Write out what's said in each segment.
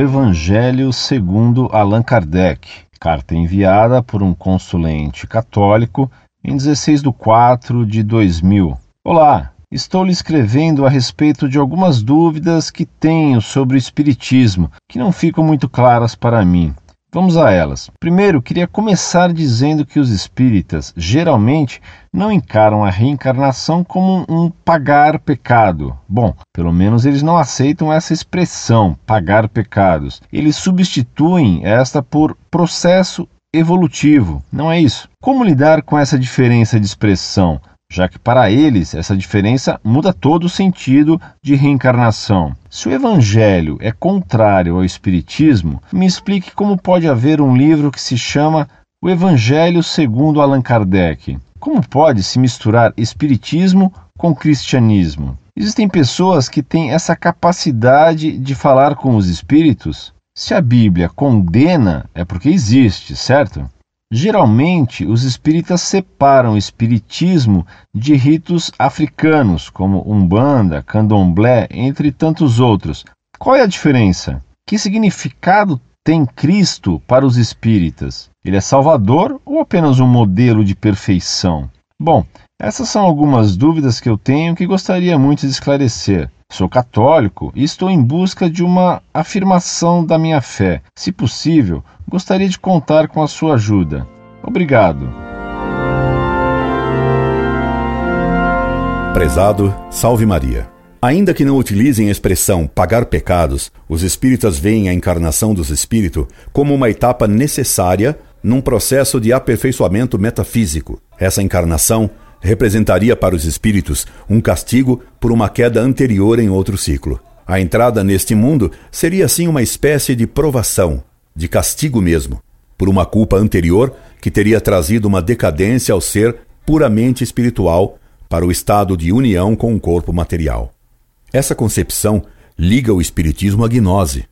Evangelho segundo Allan Kardec, carta enviada por um consulente católico em 16 de 4 de 2000. Olá, estou lhe escrevendo a respeito de algumas dúvidas que tenho sobre o Espiritismo, que não ficam muito claras para mim. Vamos a elas. Primeiro, queria começar dizendo que os espíritas geralmente não encaram a reencarnação como um pagar pecado. Bom, pelo menos eles não aceitam essa expressão, pagar pecados. Eles substituem esta por processo evolutivo, não é isso? Como lidar com essa diferença de expressão? Já que para eles essa diferença muda todo o sentido de reencarnação. Se o Evangelho é contrário ao Espiritismo, me explique como pode haver um livro que se chama O Evangelho segundo Allan Kardec. Como pode se misturar Espiritismo com Cristianismo? Existem pessoas que têm essa capacidade de falar com os espíritos? Se a Bíblia condena, é porque existe, certo? Geralmente, os espíritas separam o espiritismo de ritos africanos, como Umbanda, Candomblé, entre tantos outros. Qual é a diferença? Que significado tem Cristo para os espíritas? Ele é salvador ou apenas um modelo de perfeição? Bom, essas são algumas dúvidas que eu tenho que gostaria muito de esclarecer. Sou católico e estou em busca de uma afirmação da minha fé. Se possível, gostaria de contar com a sua ajuda. Obrigado. Prezado, salve Maria. Ainda que não utilizem a expressão pagar pecados, os espíritas veem a encarnação dos espíritos como uma etapa necessária num processo de aperfeiçoamento metafísico. Essa encarnação representaria para os espíritos um castigo por uma queda anterior em outro ciclo. A entrada neste mundo seria assim uma espécie de provação, de castigo mesmo, por uma culpa anterior que teria trazido uma decadência ao ser puramente espiritual para o estado de união com o corpo material. Essa concepção liga o espiritismo à gnose.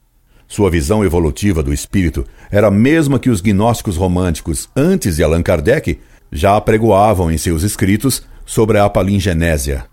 Sua visão evolutiva do espírito era a mesma que os gnósticos românticos antes de Allan Kardec já apregoavam em seus escritos sobre a palingenésia.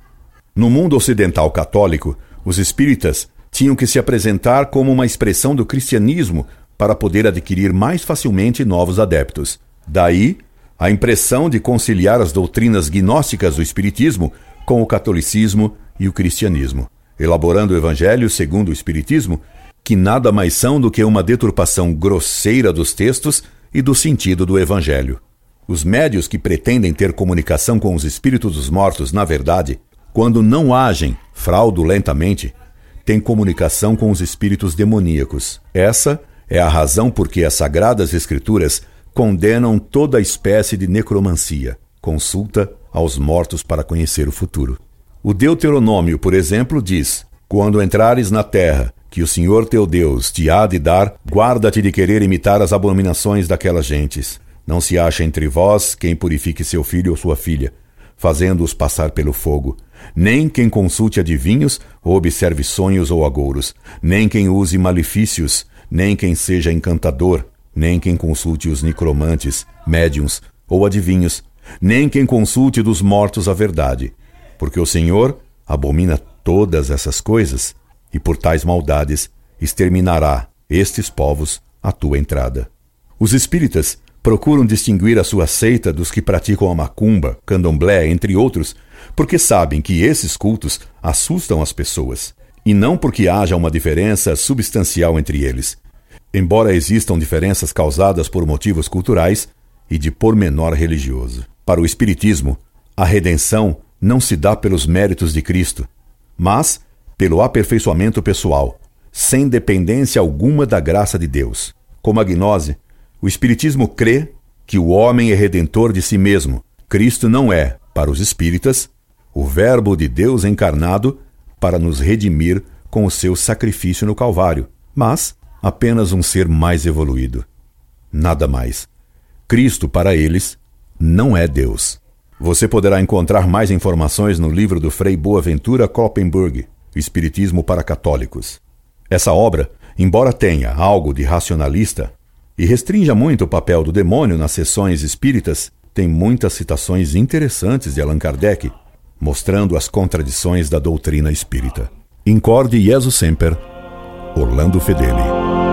No mundo ocidental católico, os espíritas tinham que se apresentar como uma expressão do cristianismo para poder adquirir mais facilmente novos adeptos. Daí, a impressão de conciliar as doutrinas gnósticas do espiritismo com o catolicismo e o cristianismo, elaborando o evangelho segundo o espiritismo, que nada mais são do que uma deturpação grosseira dos textos e do sentido do evangelho. Os médios que pretendem ter comunicação com os espíritos dos mortos, na verdade, quando não agem fraudulentamente, têm comunicação com os espíritos demoníacos. Essa é a razão por que as sagradas escrituras condenam toda espécie de necromancia, consulta aos mortos para conhecer o futuro. O Deuteronômio, por exemplo, diz: Quando entrares na terra que o Senhor teu Deus te há de dar, guarda-te de querer imitar as abominações daquelas gentes. Não se acha entre vós quem purifique seu filho ou sua filha, fazendo-os passar pelo fogo, nem quem consulte adivinhos ou observe sonhos ou agouros, nem quem use malefícios, nem quem seja encantador, nem quem consulte os necromantes, médiums ou adivinhos, nem quem consulte dos mortos a verdade, porque o Senhor abomina todas essas coisas, e por tais maldades exterminará estes povos à tua entrada. Os espíritas procuram distinguir a sua seita dos que praticam a macumba, candomblé, entre outros, porque sabem que esses cultos assustam as pessoas, e não porque haja uma diferença substancial entre eles. Embora existam diferenças causadas por motivos culturais e de pormenor religioso. Para o Espiritismo, a redenção não se dá pelos méritos de Cristo, mas pelo aperfeiçoamento pessoal, sem dependência alguma da graça de Deus. Como a gnose, o Espiritismo crê que o homem é redentor de si mesmo. Cristo não é, para os espíritas, o Verbo de Deus encarnado para nos redimir com o seu sacrifício no Calvário, mas apenas um ser mais evoluído. Nada mais. Cristo, para eles, não é Deus. Você poderá encontrar mais informações no livro do Frei Boaventura Kloppenburg, Espiritismo para Católicos. Essa obra, embora tenha algo de racionalista, e restrinja muito o papel do demônio nas sessões espíritas, tem muitas citações interessantes de Allan Kardec, mostrando as contradições da doutrina espírita. Incorde Jesus Semper, Orlando Fedeli.